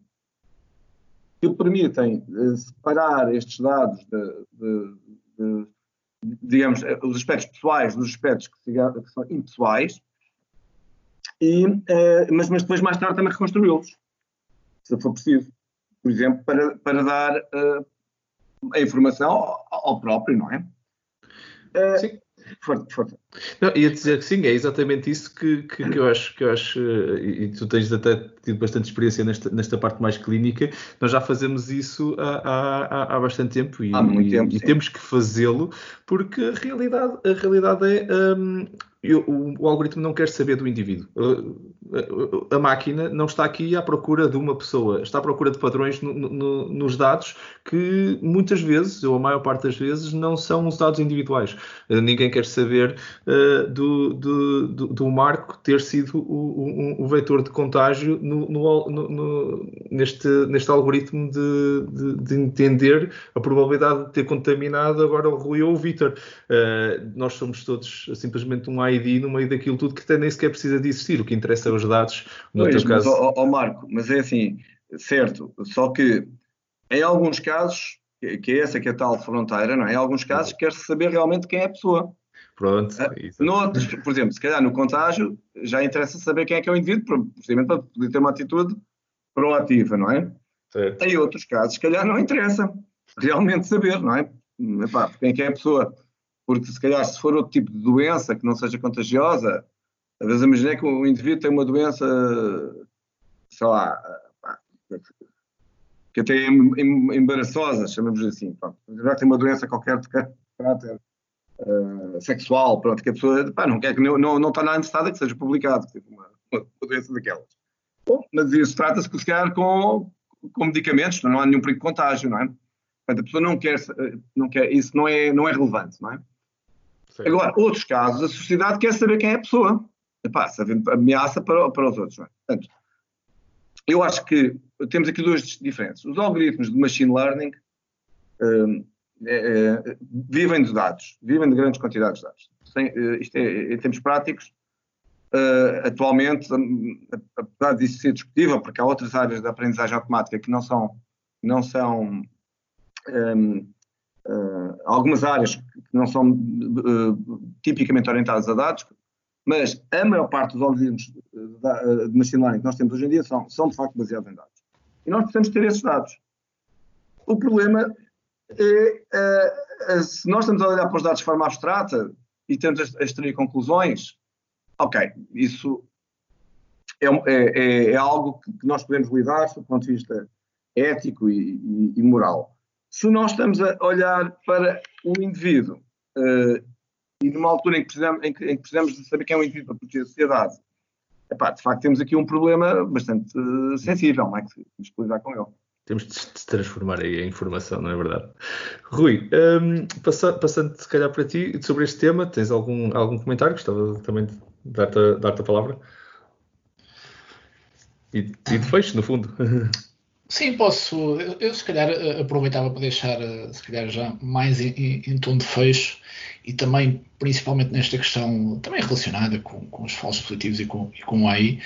que permitem uh, separar estes dados de, de, de, digamos, os aspectos pessoais dos aspectos que, que são impessoais e, uh, mas, mas depois mais tarde também reconstruí-los, se for preciso. Por exemplo, para, para dar uh, a informação ao, ao, próprio, não é? Uh, Sim. Forte, forte. Não, ia dizer que sim, é exatamente isso que, que, que eu acho, que eu acho e tu tens até tido bastante experiência nesta, nesta parte mais clínica, nós já fazemos isso há, há, há bastante tempo e, há muito tempo, e, e temos que fazê-lo porque a realidade, a realidade é um, eu, o, o, algoritmo não quer saber do indivíduo. A, a, a, máquina não está aqui à procura de uma pessoa, está à procura de padrões no, no, nos dados que muitas vezes, ou a maior parte das vezes, não são os dados individuais. Ninguém quer saber uh, do, do, do, do, Marco ter sido o, o, o vetor de contágio no, neste, neste algoritmo de, de, de, entender a probabilidade de ter contaminado agora o Rui ou o Vitor. Uh, nós somos todos simplesmente um ID no meio daquilo tudo que até nem sequer precisa de existir. O que interessa é os dados. No pois, teu caso. Mas, ó, ó Marco, mas é assim, certo, só que em alguns casos, que é essa que é a tal fronteira, não é? Em alguns casos quer-se saber realmente quem é a pessoa. Pronto. Uh, noutros, por exemplo, se calhar no contágio já interessa saber quem é que é o indivíduo, precisamente para poder ter uma atitude proativa, não é? Certo. Em outros casos, se calhar não interessa realmente saber, não é? Epá, quem é que é a pessoa porque se calhar se for outro tipo de doença que não seja contagiosa, às vezes imaginei que o indivíduo tem uma doença, sei lá, que até é embaraçosa, chamamos assim, pronto. Tem uma doença qualquer de caráter uh, sexual, pronto, que a pessoa pá, não quer que não, não, não está nada interessada que seja publicado, que uma, uma, doença daquelas. Bom, mas isso trata-se, se calhar, com, com medicamentos, não há nenhum perigo de contágio, não é? Portanto, a pessoa não quer, não quer isso não é, não é relevante, não é? Sim. Agora, outros casos, a sociedade quer saber quem é a pessoa. Epá, havendo ameaça para, para os outros. Não é? Portanto, eu acho que temos aqui duas diferenças. Os algoritmos de machine learning, um, é, vivem de dados, vivem de grandes quantidades de dados. Sem, isto é, em termos práticos, uh, atualmente, apesar disso ser discutível, porque há outras áreas da aprendizagem automática que não são, não são um, uh, algumas áreas que não são uh, tipicamente orientadas a dados, mas a maior parte dos algoritmos de machine learning que nós temos hoje em dia são, são de facto baseados em dados. E nós precisamos ter esses dados. O problema é, é, se nós estamos a olhar para os dados de forma abstrata e temos a extrair conclusões, ok, isso é, é, é, é algo que nós podemos lidar do ponto de vista ético e, e, e, moral. Se nós estamos a olhar para um indivíduo uh, e numa altura em que, precisamos, em, que, em que, precisamos, de saber quem é um indivíduo para proteger a sociedade, epá, de facto temos aqui um problema bastante uh, sensível, não é? Que temos que lidar com ele. Temos de transformar aí em informação, não é verdade? Rui, um, passa, passando se calhar para ti, sobre este tema, tens algum, algum comentário? Gostava também de dar-te a, dar a palavra. E, e de fecho, no fundo. Sim, posso. Eu, eu, se calhar aproveitava para deixar, se calhar já mais em, em, em tom de fecho e também, principalmente nesta questão também relacionada com, com os falsos positivos e com, e com o AI,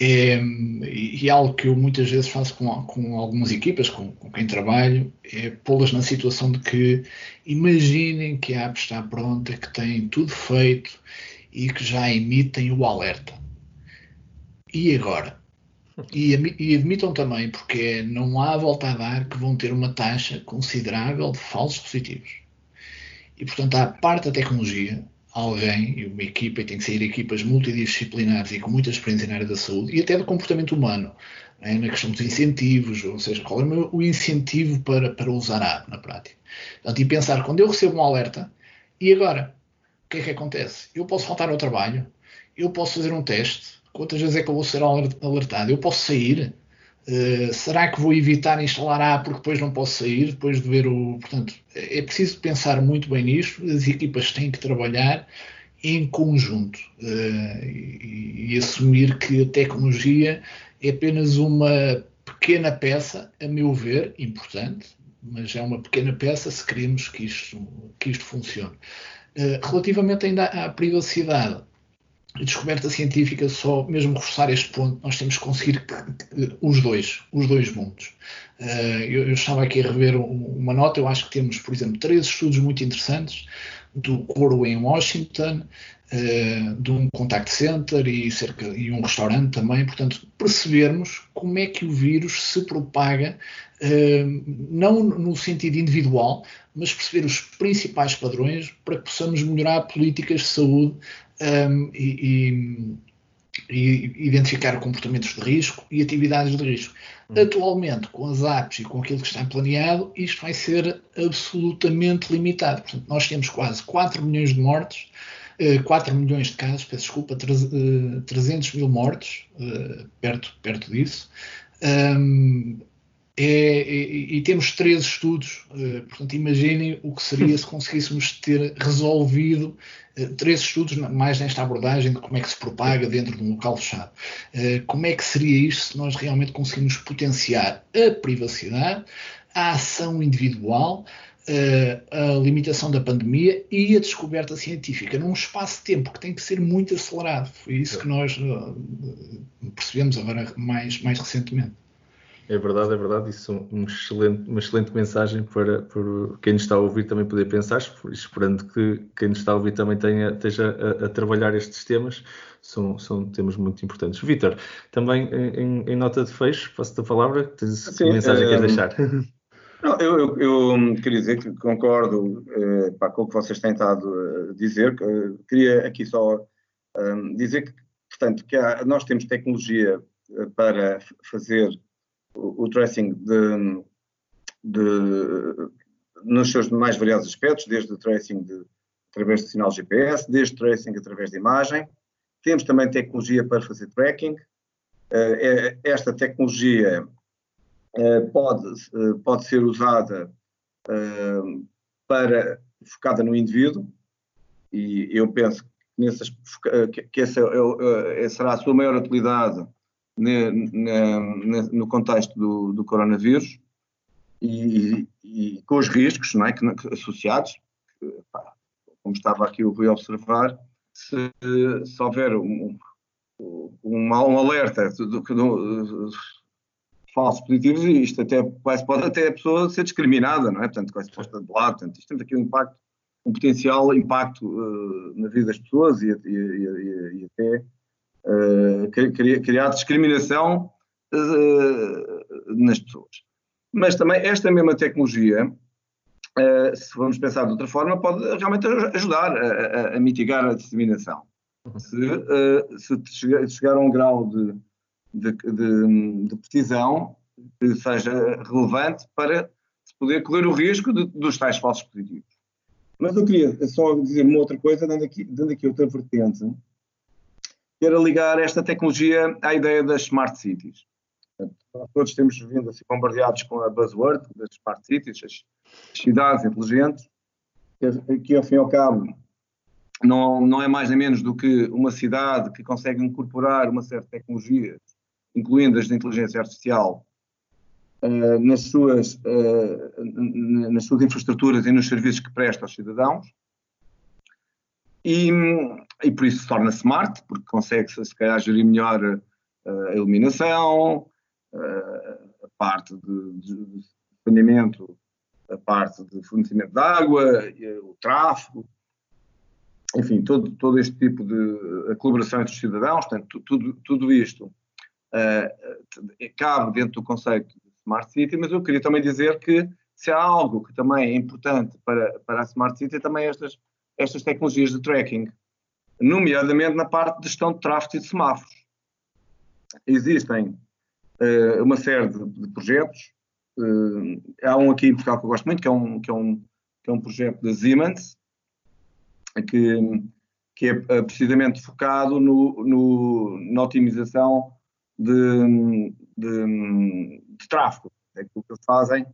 é, e algo que eu muitas vezes faço com, com algumas equipas, com, com quem trabalho, é pô-las na situação de que imaginem que a app está pronta, que tem tudo feito e que já emitem o alerta. E agora? E, admitam também, porque não há volta a dar, que vão ter uma taxa considerável de falsos positivos. E, portanto, à parte da tecnologia, alguém e uma equipa, e tem que ser equipas multidisciplinares e com muita experiência na área da saúde e até do comportamento humano, né, na questão dos incentivos, ou seja, qual é o incentivo para, para usar a app na prática. Portanto, e pensar, quando eu recebo um alerta, e agora? o que é que acontece? Eu posso faltar ao trabalho, eu posso fazer um teste, quantas vezes é que eu vou ser alertado? Eu posso sair? Uh, será que vou evitar instalar a porque depois não posso sair, depois de ver o. Portanto, é preciso pensar muito bem nisto, as equipas têm que trabalhar em conjunto uh, e, e, assumir que a tecnologia é apenas uma pequena peça, a meu ver, importante, mas é uma pequena peça se queremos que isto, que isto funcione. Eh, relativamente ainda à privacidade, descoberta científica só mesmo reforçar este ponto, nós temos que conseguir os dois, os dois mundos. Eh, eu, estava aqui a rever uma nota, eu acho que temos, por exemplo, três estudos muito interessantes do Coro em Washington, uh, de um contact center e, cerca, e um restaurante também, portanto, percebermos como é que o vírus se propaga, uh, não no sentido individual, mas perceber os principais padrões para que possamos melhorar políticas de saúde um, ehm, e, e, e, identificar comportamentos de risco e atividades de risco. Hum. Atualmente, com as apps e com aquilo que está planeado, isto vai ser absolutamente limitado. Portanto, nós temos quase 4 milhões de mortes 4 eh, milhões de casos, peço desculpa, 300 eh, mil mortos, eh, perto, perto disso. Um, é, e, e, temos três estudos, portanto, imaginem o que seria se conseguíssemos ter resolvido três estudos mais nesta abordagem de como é que se propaga dentro de um local fechado. como é que seria isto se nós realmente conseguimos potenciar a privacidade, a ação individual, a limitação da pandemia e a descoberta científica num espaço de tempo que tem que ser muito acelerado. Foi isso que nós percebemos agora mais, mais recentemente. É verdade, é verdade. Isso é um excelente, uma excelente mensagem para, para quem nos está a ouvir também poder pensar, esperando que quem nos está a ouvir também tenha, esteja a, a trabalhar estes temas. São, são temas muito importantes. Vítor, também em, em, nota de fecho, passo-te a palavra. Tens Sim, mensagem que queres eh, deixar? Não, eu, eu, eu, queria dizer que concordo eh, pá, com o que vocês têm estado a dizer. Uh, queria aqui só um, dizer que, portanto, que há, nós temos tecnologia eh, para fazer o, o tracing de, de, nos seus mais variados aspectos, desde o tracing de, através de sinal GPS, desde tracing através de imagem. Temos também tecnologia para fazer tracking. Uh, esta tecnologia eh, pode, eh, pode ser usada eh, para focada no indivíduo e eu penso que, que essa é, será a sua maior utilidade no contexto do, do coronavírus e, e, com os riscos não é, que, associados, que, pá, como estava aqui o Rui a observar, se, se houver um, um, um alerta de, de, de, falsos positivos, isto até quase pode até a pessoa ser discriminada, não é? Portanto, quase posta de lado. Portanto, isto temos aqui um impacto, um potencial impacto uh, na vida das pessoas e, e, e, e até uh, criar, criar discriminação uh, nas pessoas. Mas também esta mesma tecnologia, uh, se vamos pensar de outra forma, pode realmente ajudar a, a, a mitigar a disseminação. Se, se, chegar a um grau de, de, de, de, precisão que seja relevante para se poder correr o risco de, dos tais falsos positivos. Mas eu queria só dizer uma outra coisa, dando aqui, dando aqui outra vertente, era ligar esta tecnologia à ideia das smart cities. Nós todos temos vindo a ser bombardeados com a buzzword das smart cities, as cidades inteligentes, que, que ao fim e ao cabo não, não é mais nem menos do que uma cidade que consegue incorporar uma certa tecnologia, incluindo as de inteligência artificial, uh, nas, suas, uh, nas suas infraestruturas e nos serviços que presta aos cidadãos. E, e por isso se torna smart, porque consegue-se, se calhar, gerir melhor uh, a iluminação, a parte de, de, saneamento, a parte de fornecimento de água, o tráfego, enfim, todo, todo este tipo de colaboração entre os cidadãos, portanto, tudo, tudo isto uh, cabe dentro do conceito de Smart City, mas eu queria também dizer que se há algo que também é importante para, para a Smart City, é também estas, estas tecnologias de tracking, nomeadamente na parte de gestão de tráfego e de semáforos. Existem uh, uma série de, de projetos. Uh, há um aqui em Portugal que eu gosto muito, que é um, que é um, que é um projeto da Siemens, que, que é eh, precisamente focado no, no na otimização de, de, de tráfego. É que o que eles fazem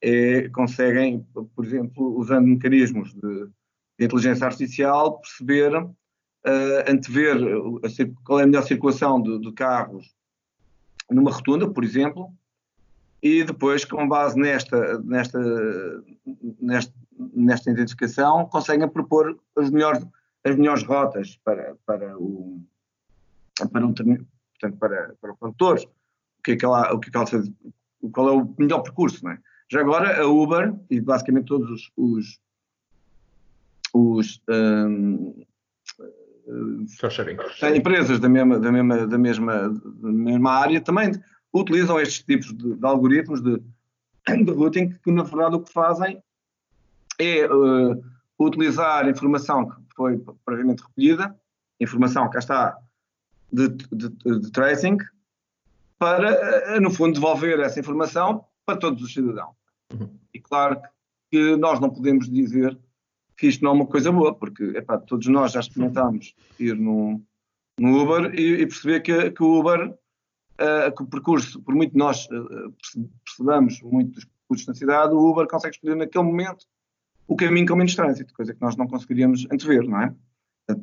é conseguem, por exemplo, usando mecanismos de, de inteligência artificial, perceber, uh, antever a, qual é a melhor circulação de, de carros numa rotunda, por exemplo, e depois, com base nesta, nesta, nesta, nesta identificação, conseguem propor as melhores, as melhores rotas para, para, o, para, um, portanto, para, para o condutor, o que é que ela, o que é que ela faz, qual é o melhor percurso. Não é? Já agora, a Uber e basicamente todos os, os, os um, empresas da mesma, da, mesma, da, mesma, da mesma área também utilizam estes tipos de, de algoritmos de, de, routing que, na verdade, o que fazem é uh, utilizar informação que foi previamente recolhida, informação que está de, de, de, tracing, para, uh, no fundo, devolver essa informação para todos os cidadãos. Uhum. E claro que nós não podemos dizer que isto não é uma coisa boa, porque epá, todos nós já experimentámos ir no, no Uber e, e perceber que, que, o Uber, uh, que o percurso, por muito nós uh, percebamos muito dos percursos na cidade, o Uber consegue escolher naquele momento o caminho com menos trânsito, coisa que nós não conseguiríamos antever, não é?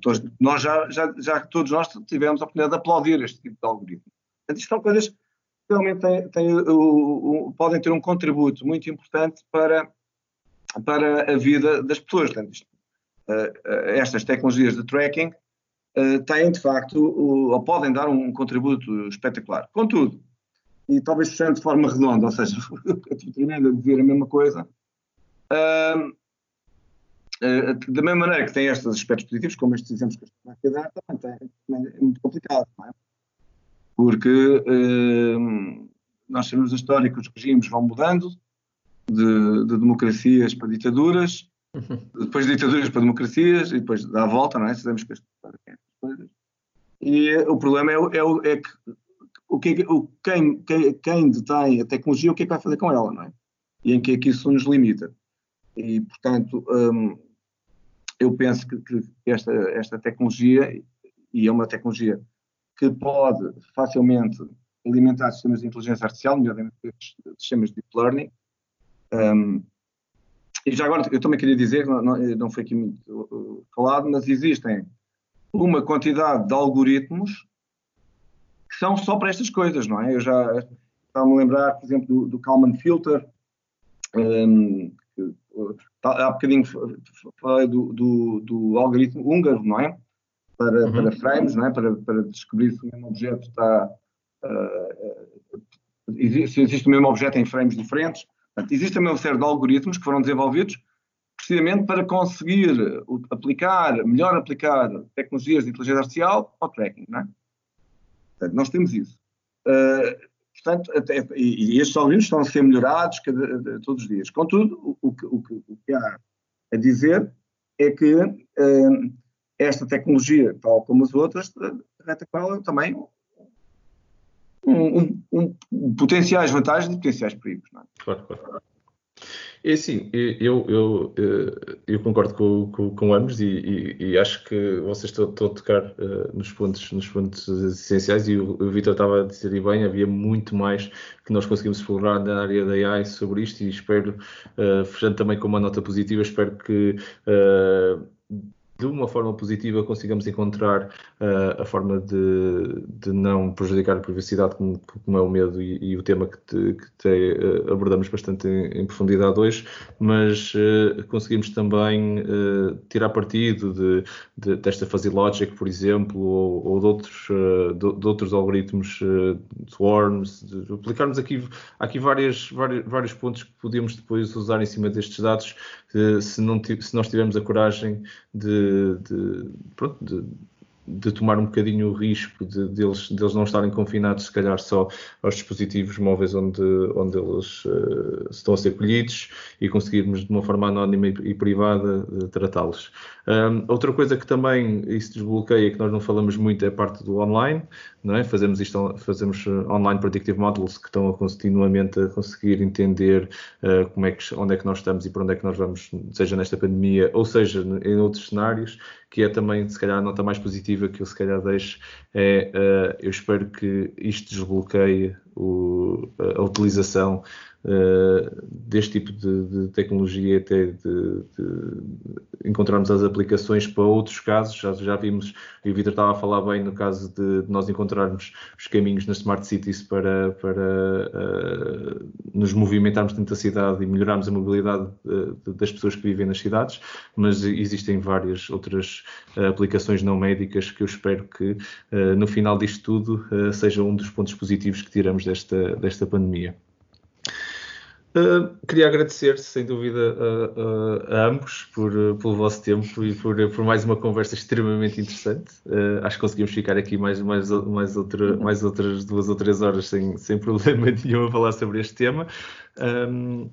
Todos, nós já, já, já todos nós tivemos a oportunidade de aplaudir este tipo de algoritmo. Portanto, isto são coisas que realmente têm, têm, o, o, podem ter um contributo muito importante para para a vida das pessoas. Portanto, isto, uh, estas tecnologias de tracking uh, têm, de facto, ou podem dar um contributo espetacular. Contudo, e talvez fechando de forma redonda, ou seja, terminando a dizer a mesma coisa, da mesma maneira que tem estes aspectos positivos, como estes exemplos que eu estou a dar, também, tem, é muito complicado, não é? Porque nós sabemos a história que os regimes vão mudando, de, de democracias para ditaduras, uhum. depois de ditaduras para democracias, e depois dá a volta, não é? Sabemos que estas coisas. E o problema é, é, é que o que, o, quem, quem, quem detém a tecnologia, o que é que vai fazer com ela, não é? E em que é que isso nos limita. E, portanto, hum, eu penso que, que, esta, esta tecnologia, e é uma tecnologia que pode facilmente alimentar sistemas de inteligência artificial, nomeadamente sistemas de deep learning, um, e já agora, eu também queria dizer, não, não foi aqui muito uh, falado, mas existem uma quantidade de algoritmos que são só para estas coisas, não é? Eu já estava-me a lembrar, por exemplo, do, do Kalman Filter, Um, há bocadinho falei do, do, do, algoritmo húngaro, não é? Para, uhum. para frames, não é? Para, para descobrir se o mesmo objeto está. Uh, se existe o mesmo objeto em frames diferentes. Portanto, existe também uma série de algoritmos que foram desenvolvidos precisamente para conseguir aplicar, melhor aplicar tecnologias de inteligência artificial ao tracking, não é? Portanto, nós temos isso. Uh, portanto, até, e, e, estes algoritmos estão a ser melhorados cada, todos os dias. Contudo, o, o, o, o, que há a dizer é que uh, esta tecnologia, tal como as outras, trata com ela também um, um, um, potenciais vantagens e potenciais perigos. Não é? Claro, claro. É assim, eu, eu, eh, eu concordo com, com, com ambos e, e, e, acho que vocês estão, estão a tocar uh, nos, pontos, nos pontos essenciais e o, o Vitor estava a dizer bem, havia muito mais que nós conseguimos explorar na área da AI sobre isto e espero, uh, fechando também com uma nota positiva, espero que uh, de uma forma positiva consigamos encontrar uh, a forma de, de, não prejudicar a privacidade, como, como é o medo e, e o tema que, te, que te, uh, abordamos bastante em, em, profundidade hoje, mas uh, conseguimos também tirar partido de, de, desta fuzzy logic, por exemplo, ou, ou de, outros, de, de, outros algoritmos swarms, aplicarmos aqui, aqui várias, vários, vários pontos que podemos depois usar em cima destes dados se, não, se nós tivermos a coragem de, de, pronto, de de tomar um bocadinho o risco de, de, eles, de eles não estarem confinados, se calhar, só aos dispositivos móveis onde, onde eles uh, estão a ser colhidos e conseguirmos, de uma forma anónima e, e privada, uh, tratá-los. Um, outra coisa que também isso desbloqueia, que nós não falamos muito, é a parte do online, não é? Fazemos isto, fazemos eh, online predictive models que estão continuamente a conseguir entender uh, como é que, onde é que nós estamos e para onde é que nós vamos, seja nesta pandemia ou seja em outros cenários, que é também, se calhar, a nota mais positiva que eu se calhar deixo, é uh, eu espero que isto desbloqueie o, a utilização uh, deste tipo de, de tecnologia, até de, de, encontrarmos as aplicações para outros casos. Já, já vimos, e o Vitor estava a falar bem no caso de, nós encontrarmos os caminhos nas Smart Cities para, para uh, nos movimentarmos dentro da cidade e melhorarmos a mobilidade uh, das pessoas que vivem nas cidades, mas existem várias outras aplicações não médicas que eu espero que no final disto tudo seja um dos pontos positivos que tiramos desta, desta pandemia. Uh, queria agradecer, sem dúvida, a, a, ambos por, pelo vosso tempo e por, por, mais uma conversa extremamente interessante. Uh, acho que conseguimos ficar aqui mais, mais, mais, outra, mais outras duas ou três horas sem, sem problema nenhum a falar sobre este tema. Um,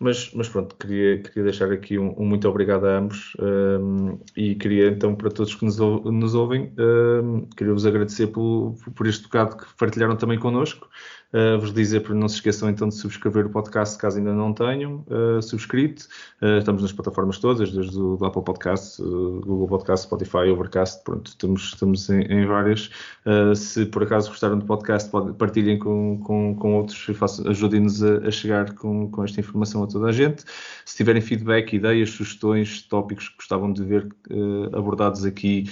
mas, mas, pronto, queria, queria deixar aqui um, um muito obrigado a ambos um, e queria então para todos que nos, nos ouvem, um, queria vos agradecer por, por este bocado que partilharam também connosco. Uh, vos dizer para não se esqueçam então de subscrever o podcast caso ainda não tenham uh, subscrito. Uh, estamos nas plataformas todas, desde o Apple Podcast, Google Podcast, Spotify, Overcast, pronto, estamos, estamos em, em várias. se por acaso gostaram do podcast, pode, partilhem com, com, com outros e ajudem-nos a, a, chegar com, com esta informação a toda a gente. Se tiverem feedback, ideias, sugestões, tópicos que gostavam de ver abordados aqui,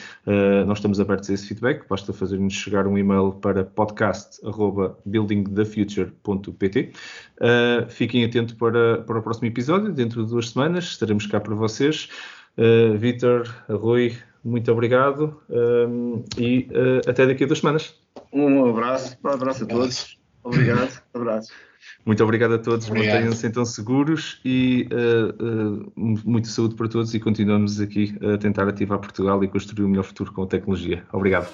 nós estamos abertos a esse feedback. Basta fazer-nos chegar um e-mail para podcast.building thefuture.pt. Uh, fiquem atentos para, para o próximo episódio, dentro de duas semanas, estaremos cá para vocês. Uh, Vitor, Rui, muito obrigado um, e uh, até daqui a duas semanas. Um abraço, um abraço a todos. Obrigado, abraço. Muito obrigado a todos, mantenham-se então seguros e uh, uh, muita saúde para todos e continuamos aqui a tentar ativar Portugal e construir o um melhor futuro com a tecnologia. Obrigado.